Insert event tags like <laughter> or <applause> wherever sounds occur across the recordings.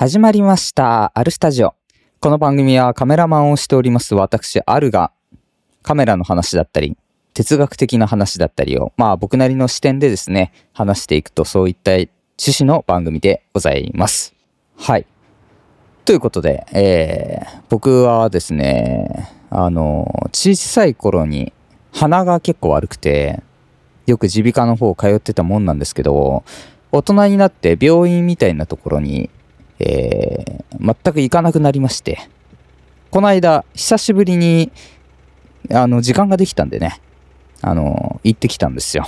始まりました。アルスタジオ。この番組はカメラマンをしております私、アルがカメラの話だったり、哲学的な話だったりを、まあ僕なりの視点でですね、話していくとそういった趣旨の番組でございます。はい。ということで、えー、僕はですね、あの、小さい頃に鼻が結構悪くて、よく耳鼻科の方通ってたもんなんですけど、大人になって病院みたいなところに、えー全く行かなくなりまして、この間、久しぶりに、あの、時間ができたんでね、あの、行ってきたんですよ。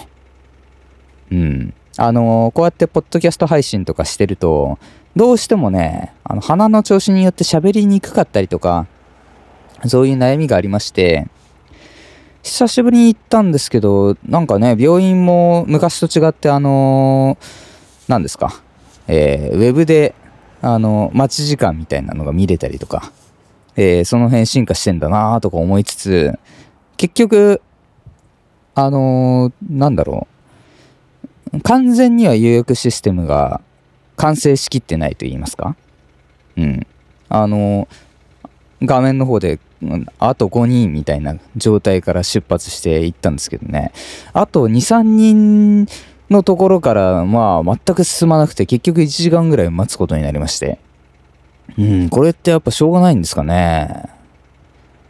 うん。あの、こうやってポッドキャスト配信とかしてると、どうしてもね、あの、鼻の調子によって喋りにくかったりとか、そういう悩みがありまして、久しぶりに行ったんですけど、なんかね、病院も昔と違って、あの何ですか、えーウェブで、あの、待ち時間みたいなのが見れたりとか、えーその辺進化してんだなとか思いつつ、結局、あのーなんだろう、完全には予約システムが完成しきってないと言いますかうん。あのー画面の方で、あと5人みたいな状態から出発して行ったんですけどね。あと2、3人のところから、まあ、全く進まなくて、結局1時間ぐらい待つことになりまして。うん、これってやっぱしょうがないんですかね。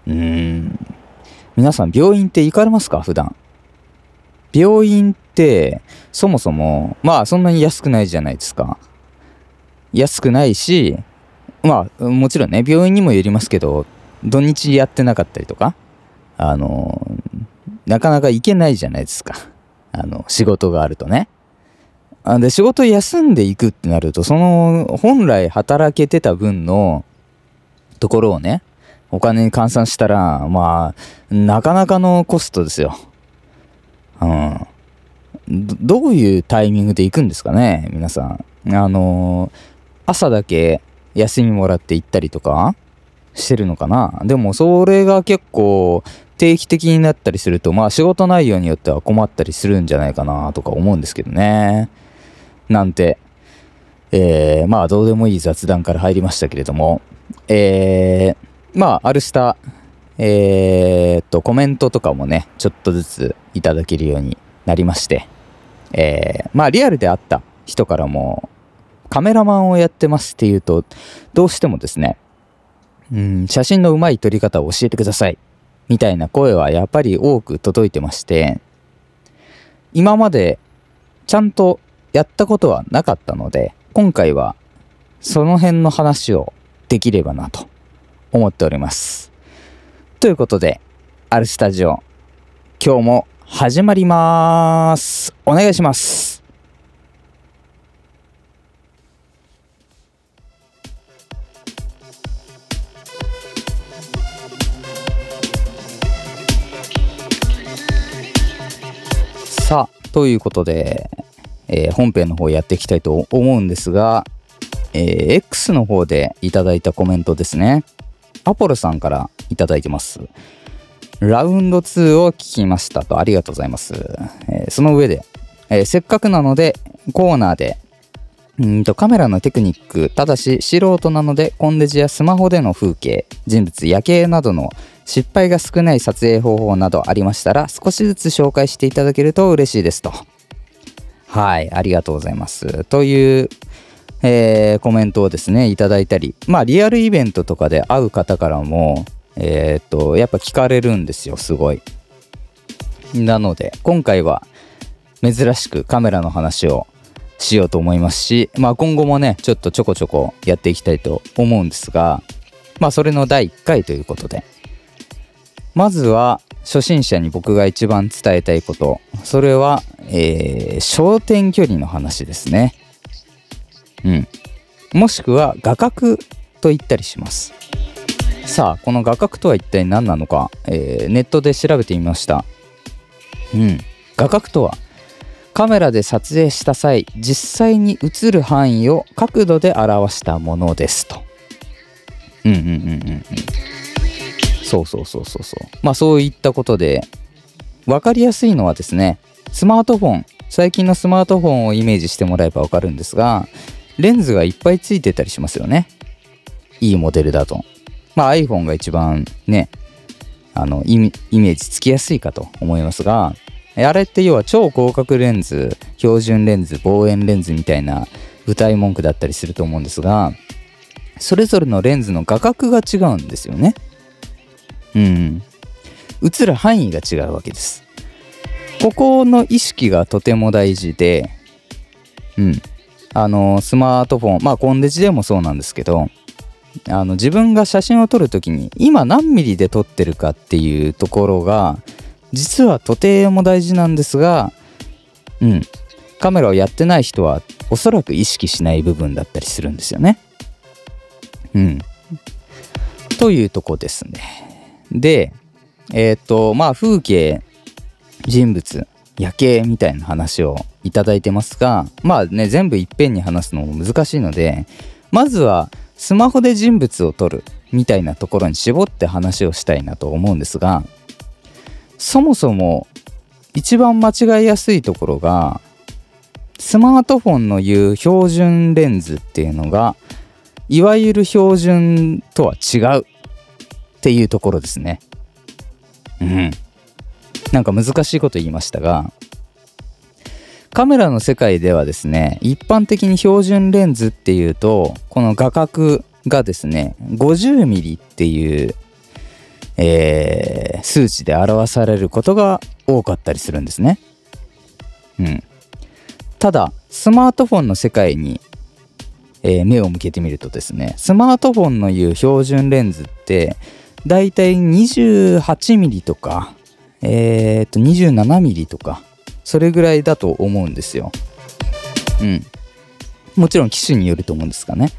うん。皆さん、病院って行かれますか？普段。病院って、そもそも、まあ、そんなに安くないじゃないですか。安くないし、まあ、もちろんね、病院にもよりますけど、土日やってなかったりとか、あの、なかなか行けないじゃないですか。あの、仕事があるとね。あで、仕事休んでいくってなると、その、本来働けてた分のところをね、お金に換算したら、まあ、なかなかのコストですよ。うん。どどういうタイミングで行くんですかね、皆さん。あの、朝だけ休みもらって行ったりとかしてるのかな？でもそれが結構定期的になったりするとまあ仕事内容によっては困ったりするんじゃないかなとか思うんですけどね。なんて、えー、まあどうでもいい雑談から入りましたけれども、えー、まあアルスタ、えー、っとコメントとかもね、ちょっとずついただけるようになりまして、えー、まあリアルで会った人からもカメラマンをやってますっていうと、どうしてもですね、うん、写真の上手い撮り方を教えてください。みたいな声はやっぱり多く届いてまして、今までちゃんとやったことはなかったので、今回はその辺の話をできればなと思っております。ということで、アルスタジオ、今日も始まります。お願いします。さあ、ということで、えー本編の方やっていきたいと思うんですが、えー X の方でいただいたコメントですね。アポロさんからいただいてます。ラウンド2を聞きましたとありがとうございます。えーその上で、えせっかくなのでコーナーでうんとカメラのテクニックただし素人なのでコンデジやスマホでの風景人物夜景などの失敗が少ない撮影方法などありましたら少しずつ紹介していただけると嬉しいですと。はいありがとうございます。という、えーコメントをですねいただいたりまあリアルイベントとかで会う方からもえーっとやっぱ聞かれるんですよすごい。なので今回は珍しくカメラの話をしようと思いますし、まあ、今後もねちょっとちょこちょこやっていきたいと思うんですがまあそれの第1回ということでまずは初心者に僕が一番伝えたいこと。それは、えー焦点距離の話ですね。うん。もしくは画角と言ったりします。さあこの画角とは一体何なのか、えーネットで調べてみました。うん。画角とはカメラで撮影した際実際に映る範囲を角度で表したものですと。うんうんうんうんうん。そうそうそうそうそうまあそういったことで分かりやすいのはですねスマートフォン最近のスマートフォンをイメージしてもらえば分かるんですがレンズがいっぱいついてたりしますよね。いいモデルだと。まあ iPhone が一番ね、あのイメージつきやすいかと思いますが、あれって要は超広角レンズ、標準レンズ、望遠レンズみたいな舞台文句だったりすると思うんですが、それぞれのレンズの画角が違うんですよね。うん。映る範囲が違うわけです。ここの意識がとても大事で、うん。あの、スマートフォン、まあコンデジでもそうなんですけど、あの自分が写真を撮るときに今何ミリで撮ってるかっていうところが実はとても大事なんですが、うん、カメラをやってない人はおそらく意識しない部分だったりするんですよね。うん。というとこですね。で、えっ、ー、と、まあ風景、人物、夜景みたいな話をいただいてますが、まあね、全部いっぺんに話すのも難しいので、まずはスマホで人物を撮るみたいなところに絞って話をしたいなと思うんですが、そもそも一番間違いやすいところが、スマートフォンの言う標準レンズっていうのが、いわゆる標準とは違うっていうところですね。うん。なんか難しいこと言いましたが、カメラの世界ではですね、一般的に標準レンズっていうと、この画角がですね、50mm っていう、えー、数値で表されることが多かったりするんですね。うん。ただ、スマートフォンの世界に、えー、目を向けてみるとですね、スマートフォンの言う標準レンズって、だいたい 28mm とか、えー、っと 27mm とか、それぐらいだと思うんですよ。うん。もちろん機種によると思うんですがね。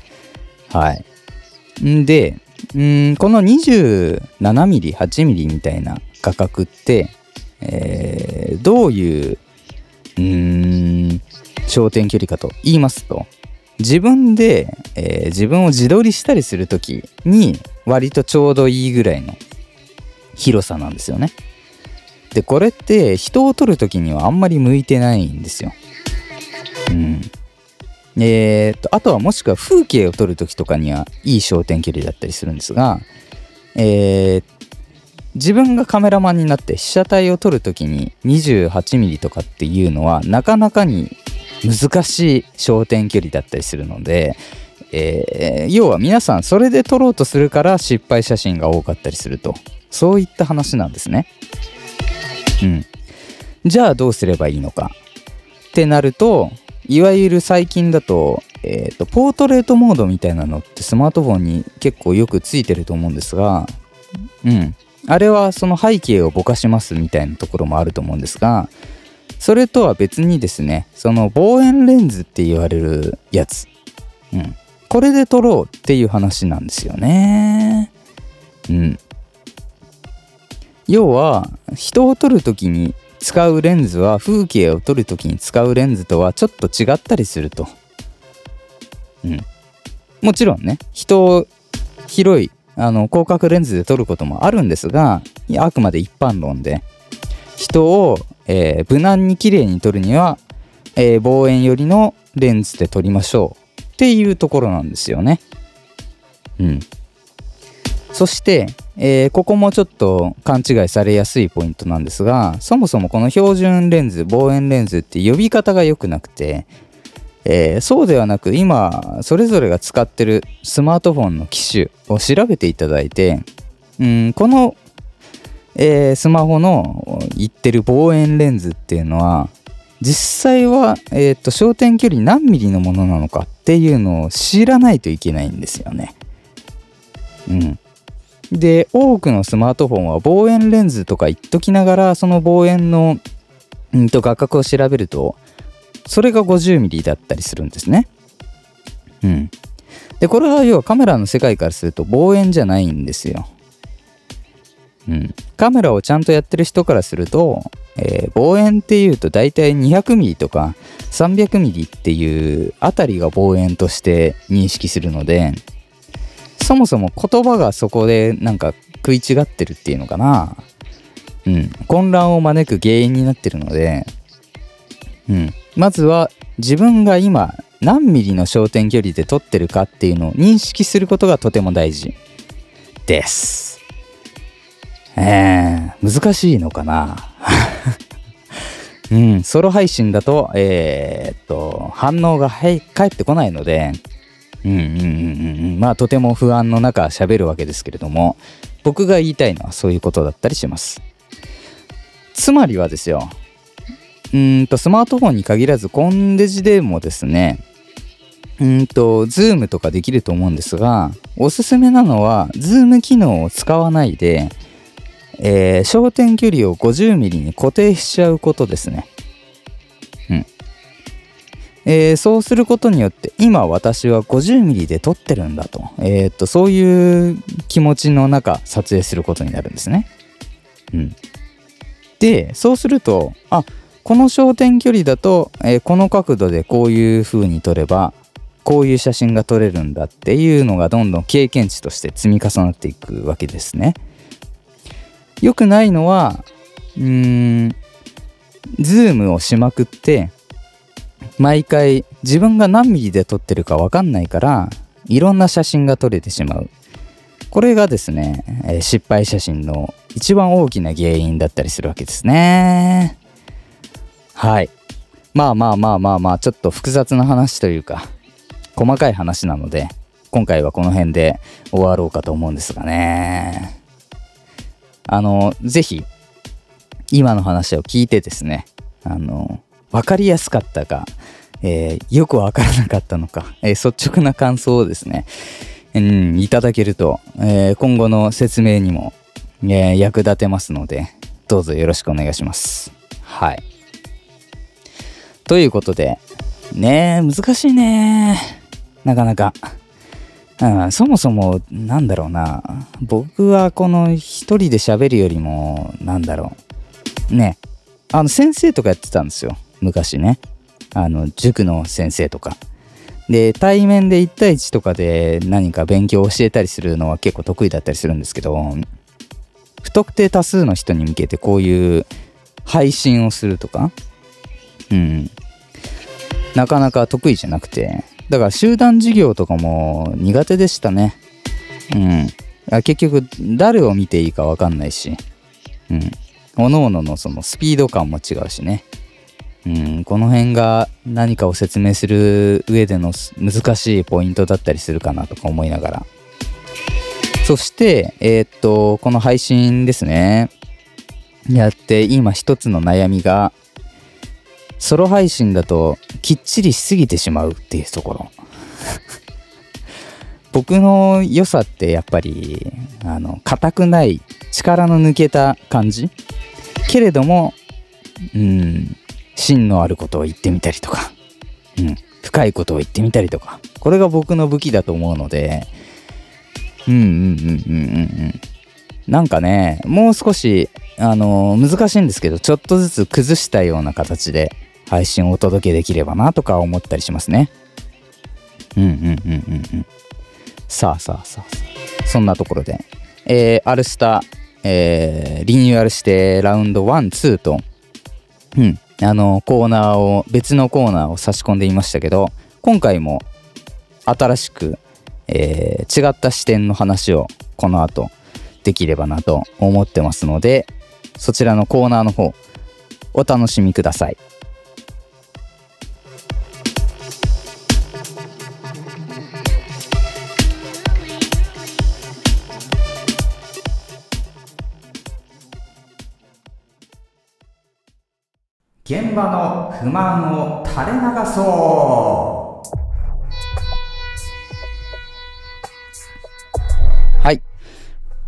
はい。んで、んこの 27mm、8mm みたいな画角って、えー、どういうう、ん焦点距離かと言いますと、自分で、えー、自分を自撮りしたりするときに割とちょうどいいぐらいの広さなんですよね。で、これって人を撮るときにはあんまり向いてないんですよ。うん。えー、と、あとはもしくは風景を撮るときとかにはいい焦点距離だったりするんですが、えー、自分がカメラマンになって被写体を撮るときに 28mm とかっていうのはなかなかに難しい焦点距離だったりするので、えー、要は皆さんそれで撮ろうとするから失敗写真が多かったりするとそういった話なんですね。うん。じゃあどうすればいいのかってなると、いわゆる最近だと、えっ、ー、と、ポートレートモードみたいなのってスマートフォンに結構よくついてると思うんですが、うん。あれはその背景をぼかしますみたいなところもあると思うんですが、それとは別にですね、その望遠レンズって言われるやつ。うん。これで撮ろうっていう話なんですよね。うん。要は人を撮る時に使うレンズは風景を撮る時に使うレンズとはちょっと違ったりすると。うん。もちろんね、人を広いあの広角レンズで撮ることもあるんですが、あくまで一般論で、人を、えー、無難に綺麗に撮るには、えー、望遠寄りのレンズで撮りましょうっていうところなんですよね。うん。そして、えー、ここもちょっと勘違いされやすいポイントなんですが、そもそもこの標準レンズ、望遠レンズって呼び方が良くなくて、えー、そうではなく今、それぞれが使ってるスマートフォンの機種を調べていただいて、うん、この、えー、スマホの言ってる望遠レンズっていうのは、実際は、えーと焦点距離何ミリのものなのかっていうのを知らないといけないんですよね。うん。で、多くのスマートフォンは望遠レンズとか言っときながら、その望遠の、うんと画角を調べると、それが 50mm だったりするんですね。うん。で、これは要はカメラの世界からすると望遠じゃないんですよ。うん。カメラをちゃんとやってる人からすると、えー、望遠っていうと大体 200mm とか 300mm っていうあたりが望遠として認識するので、そもそも言葉がそこでなんか食い違ってるっていうのかな。うん。混乱を招く原因になってるので、うん。まずは、自分が今何ミリの焦点距離で撮ってるかっていうのを認識することがとても大事です。えー、難しいのかな？<laughs> うん、ソロ配信だと、えー、っと、反応が返ってこないので、うんうんうんうん、まあとても不安の中喋るわけですけれども、僕が言いたいのはそういうことだったりします。つまりはですよ、うんと、スマートフォンに限らず、コンデジでもですね、うんと、ズームとかできると思うんですが、おすすめなのは、ズーム機能を使わないで、えー、焦点距離を 50mm に固定しちゃうことですね。うん。えー、そうすることによって、今私は 50mm で撮ってるんだと。えー、っと、そういう気持ちの中、撮影することになるんですね。うん。で、そうすると、あ、この焦点距離だと、えー、この角度でこういう風に撮れば、こういう写真が撮れるんだっていうのがどんどん経験値として積み重なっていくわけですね。良くないのは、うーん、ズームをしまくって、毎回自分が何ミリで撮ってるかわかんないから、いろんな写真が撮れてしまう。これがですね、え失敗写真の一番大きな原因だったりするわけですね。はい。まあまあまあまあまあ、ちょっと複雑な話というか、細かい話なので、今回はこの辺で終わろうかと思うんですがね。あの、ぜひ、今の話を聞いてですね、あの、分かりやすかったか、えー、よくわからなかったのか、えー、率直な感想をですね、うん、いただけると、えー、今後の説明にも、え役立てますので、どうぞよろしくお願いします。はい。ということで、ね、難しいねなかなか。うん、そもそも、なんだろうな。僕はこの一人で喋るよりも、なんだろう。ね。あの、先生とかやってたんですよ。昔ね。あの、塾の先生とか。で、対面で1対1とかで何か勉強を教えたりするのは結構得意だったりするんですけど、不特定多数の人に向けてこういう配信をするとか、うん。なかなか得意じゃなくて、だから集団授業とかも苦手でしたね。うん。結局、誰を見ていいかわかんないし、うん。各々のそのスピード感も違うしね。うん、この辺が何かを説明する上での難しいポイントだったりするかなとか思いながら。そして、えー、っと、この配信ですね。やって今一つの悩みが、ソロ配信だときっちりしすぎてしまうっていうところ。<laughs> 僕の良さってやっぱり、あの、硬くない力の抜けた感じけれども、うん、芯のあることを言ってみたりとか、うん、深いことを言ってみたりとか、これが僕の武器だと思うので、うんうんうんうんうんうん。なんかね、もう少し、あの、難しいんですけど、ちょっとずつ崩したような形で配信をお届けできればなとか思ったりしますね。うんうんうんうんうん。さあさあさあさあ。そんなところで、えー、アルスタ、えー、リニューアルしてラウンド1、2と、うん、あの、コーナーを、別のコーナーを差し込んでいましたけど、今回も新しく、えー、違った視点の話をこの後できればなと思ってますので、そちらのコーナーの方、お楽しみください。現場の不満を垂れ流そうはい。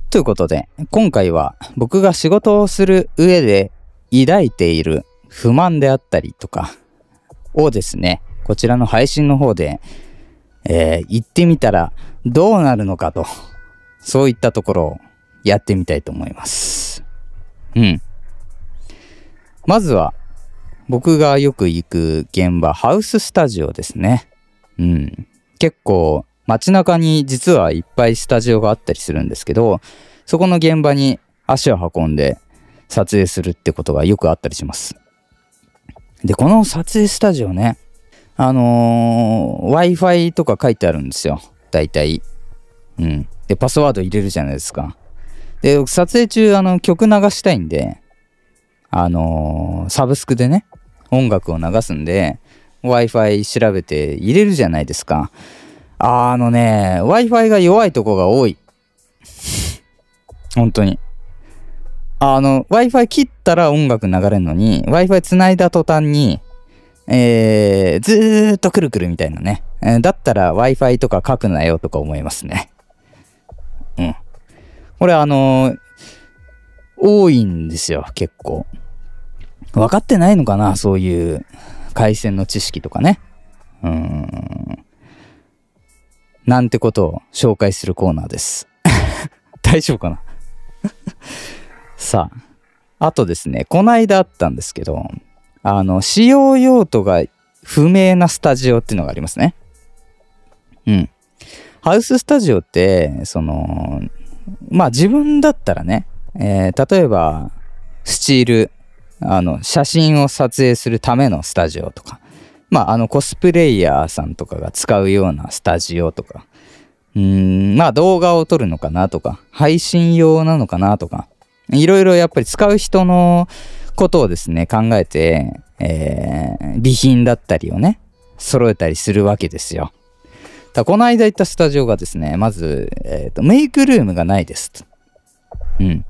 ということで、今回は僕が仕事をする上で抱いている不満であったりとかをですね、こちらの配信の方で、えー、言ってみたらどうなるのかと、そういったところをやってみたいと思います。うん。まずは、僕がよく行く現場、ハウススタジオですね。うん。結構街中に実はいっぱいスタジオがあったりするんですけど、そこの現場に足を運んで撮影するってことがよくあったりします。で、この撮影スタジオね、あのー、Wi-Fi とか書いてあるんですよ。大体。うん。で、パスワード入れるじゃないですか。で、撮影中、あの、曲流したいんで、あのー、サブスクでね、音楽を流すんで、Wi-Fi 調べて入れるじゃないですか。あのね、Wi-Fi が弱いとこが多い。本当に。あの、Wi-Fi 切ったら音楽流れるのに、Wi-Fi 繋いだ途端に、えー、ずーっとくるくるみたいなね。えー、だったら Wi-Fi とか書くなよとか思いますね。うん。これあのー、多いんですよ、結構。分かってないのかな、そういう回線の知識とかね。うーん。なんてことを紹介するコーナーです。<laughs> 大丈夫かな？<laughs> さあ、あとですね、こないだあったんですけど、あの、使用用途が不明なスタジオっていうのがありますね。うん。ハウススタジオって、その、まあ自分だったらね、えー、例えば、スチール、あの、写真を撮影するためのスタジオとか、まあ、あの、コスプレイヤーさんとかが使うようなスタジオとか、うん、まあ動画を撮るのかなとか、配信用なのかなとか、いろいろやっぱり使う人のことをですね、考えて、えー、備品だったりをね、揃えたりするわけですよ。だこの間行ったスタジオがですね、まず、えっ、ー、と、メイクルームがないですと。うん。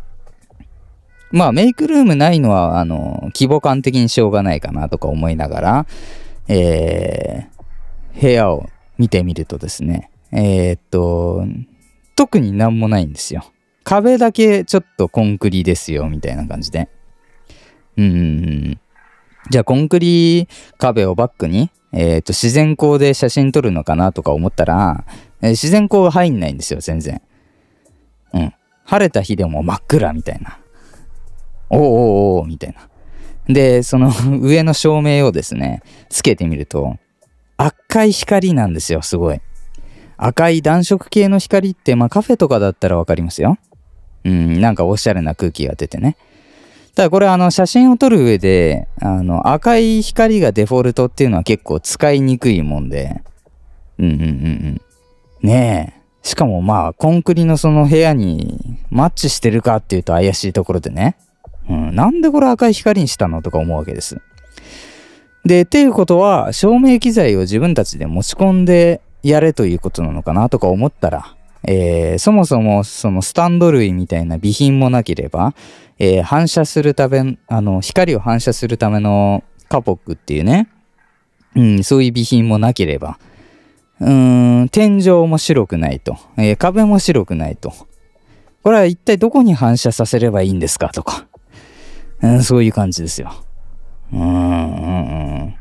まあ、メイクルームないのは、あの、規模感的にしょうがないかなとか思いながら、えー、部屋を見てみるとですね、えー、っと、特になんもないんですよ。壁だけちょっとコンクリですよ、みたいな感じで。うん。じゃあ、コンクリ壁をバックに、えっ、と、自然光で写真撮るのかなとか思ったら、えー、自然光が入んないんですよ、全然。うん。晴れた日でも真っ暗みたいな。おーおーおーみたいな。で、その <laughs> 上の照明をですね、つけてみると、赤い光なんですよ、すごい。赤い暖色系の光って、まあカフェとかだったらわかりますよ。うん、なんかおしゃれな空気が出てね。ただこれあの写真を撮る上で、あの赤い光がデフォルトっていうのは結構使いにくいもんで、うんうんうんうん。ねえ。しかもまあコンクリのその部屋にマッチしてるかっていうと怪しいところでね。うん、なんでこれ赤い光にしたのとか思うわけです。で、っていうことは照明機材を自分たちで持ち込んでやれということなのかなとか思ったら、えー、そもそもそのスタンド類みたいな備品もなければ、えー、反射するため、あの、光を反射するためのカポックっていうね、うん、そういう備品もなければ、うーん、天井も白くないと、えー、壁も白くないと。これは一体どこに反射させればいいんですかとか、そういう感じですよ。うん、うん、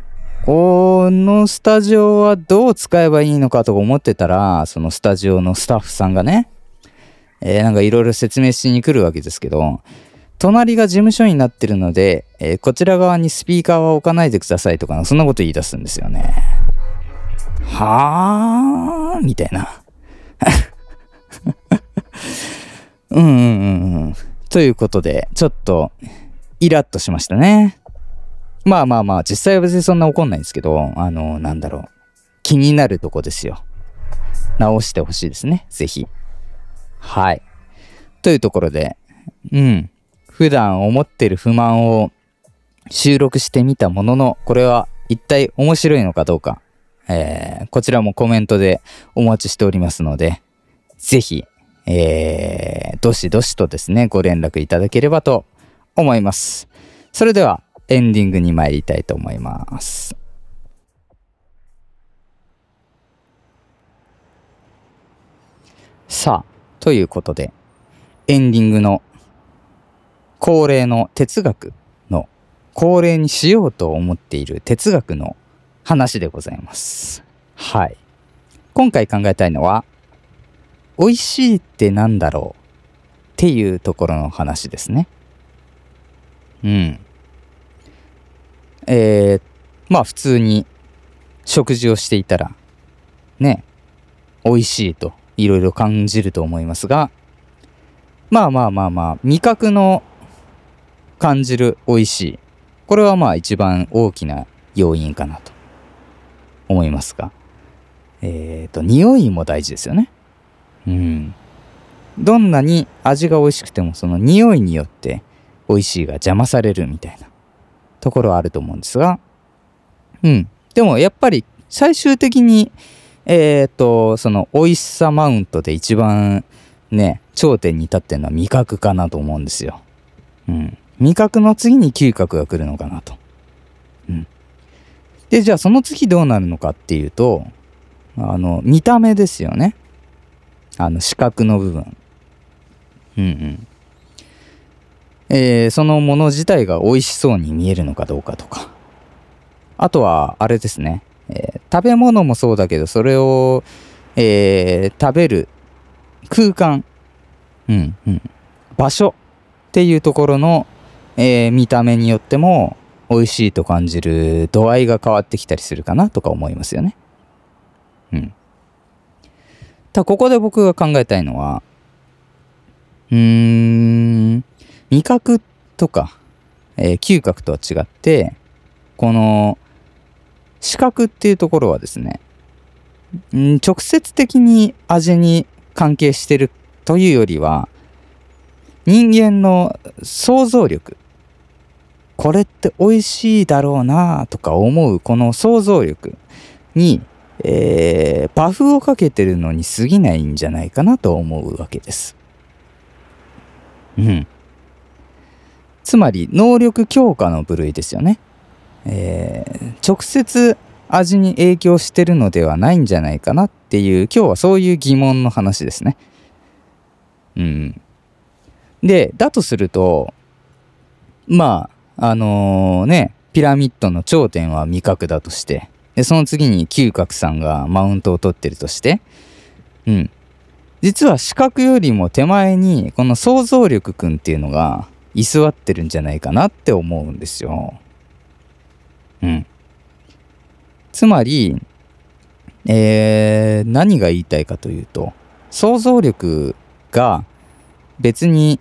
このスタジオはどう使えばいいのかとか思ってたら、そのスタジオのスタッフさんがね、えー、なんかいろいろ説明しに来るわけですけど、隣が事務所になってるので、えー、こちら側にスピーカーは置かないでくださいとか、そんなこと言い出すんですよね。はーみたいな。<laughs> うんうんうんうん。ということで、ちょっと、イラッとしましたね。まあまあまあ、実際は別にそんな怒んないんですけど、あの、なんだろう。気になるとこですよ。直してほしいですね。ぜひ。はい。というところで、うん。普段思ってる不満を収録してみたものの、これは一体面白いのかどうか、えー、こちらもコメントでお待ちしておりますので、ぜひ、えー、どしどしとですね、ご連絡いただければと思います。それでは、エンディングに参りたいと思います。さあ、ということで、エンディングの恒例の哲学の恒例にしようと思っている哲学の話でございます。はい。今回考えたいのは、美味しいってなんだろうっていうところの話ですね。うん。えー、まあ普通に食事をしていたら、ね、美味しいといろいろ感じると思いますが、まあまあまあまあ、味覚の感じる美味しい。これはまあ一番大きな要因かなと。思いますが、えっ、ー、と、匂いも大事ですよね。うん。どんなに味が美味しくても、その匂いによって美味しいが邪魔されるみたいなところはあると思うんですが、うん。でもやっぱり最終的に、えっ、ー、と、その美味しさマウントで一番ね、頂点に立ってるのは味覚かなと思うんですよ。うん。味覚の次に嗅覚が来るのかなと。うん。で、じゃあその次どうなるのかっていうと、あの、見た目ですよね。あの、視覚の部分。うんうん。えー、そのもの自体が美味しそうに見えるのかどうかとか。あとは、あれですね。えー、食べ物もそうだけど、それを、えー、食べる空間、うんうん、場所っていうところの、えー、見た目によっても美味しいと感じる度合いが変わってきたりするかなとか思いますよね。うん。ただここで僕が考えたいのは、うーん、味覚とか、えー、嗅覚とは違って、この視覚っていうところはですね、ん直接的に味に関係してるというよりは、人間の想像力。これって美味しいだろうなとか思うこの想像力に、えー、バフをかけてるのに過ぎないんじゃないかなと思うわけです。うん。つまり能力強化の部類ですよね。えー、直接味に影響してるのではないんじゃないかなっていう、今日はそういう疑問の話ですね。うん。で、だとすると、まあ、あのー、ね、ピラミッドの頂点は味覚だとして、で、その次に嗅覚さんがマウントを取ってるとして、うん。実は視覚よりも手前に、この想像力くんっていうのが居座ってるんじゃないかなって思うんですよ。うん。つまり、えー、何が言いたいかというと、想像力が別に、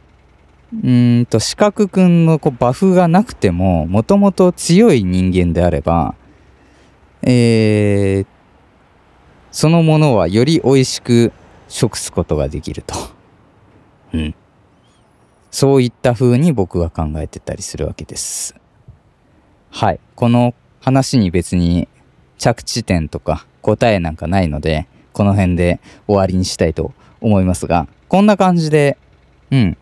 うんと、四角くんのこうバフがなくても、もともと強い人間であれば、えー、そのものはより美味しく食すことができると。うん。そういった風に僕は考えてたりするわけです。はい。この話に別に着地点とか答えなんかないので、この辺で終わりにしたいと思いますが、こんな感じで、うん。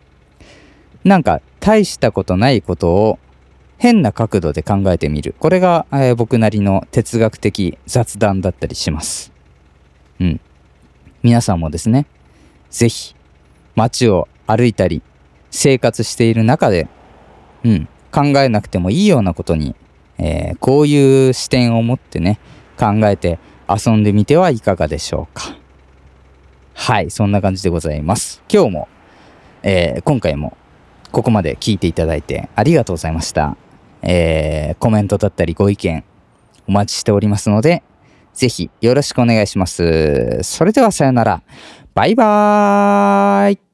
なんか大したことないことを変な角度で考えてみる。これが、えー、僕なりの哲学的雑談だったりします。うん。皆さんもですね、ぜひ街を歩いたり生活している中で、うん、考えなくてもいいようなことにえー、こういう視点を持ってね、考えて遊んでみてはいかがでしょうか。はい、そんな感じでございます。今日も、えー、今回もここまで聞いていただいてありがとうございました。えー、コメントだったりご意見お待ちしておりますので、ぜひよろしくお願いします。それではさよなら。バイバーイ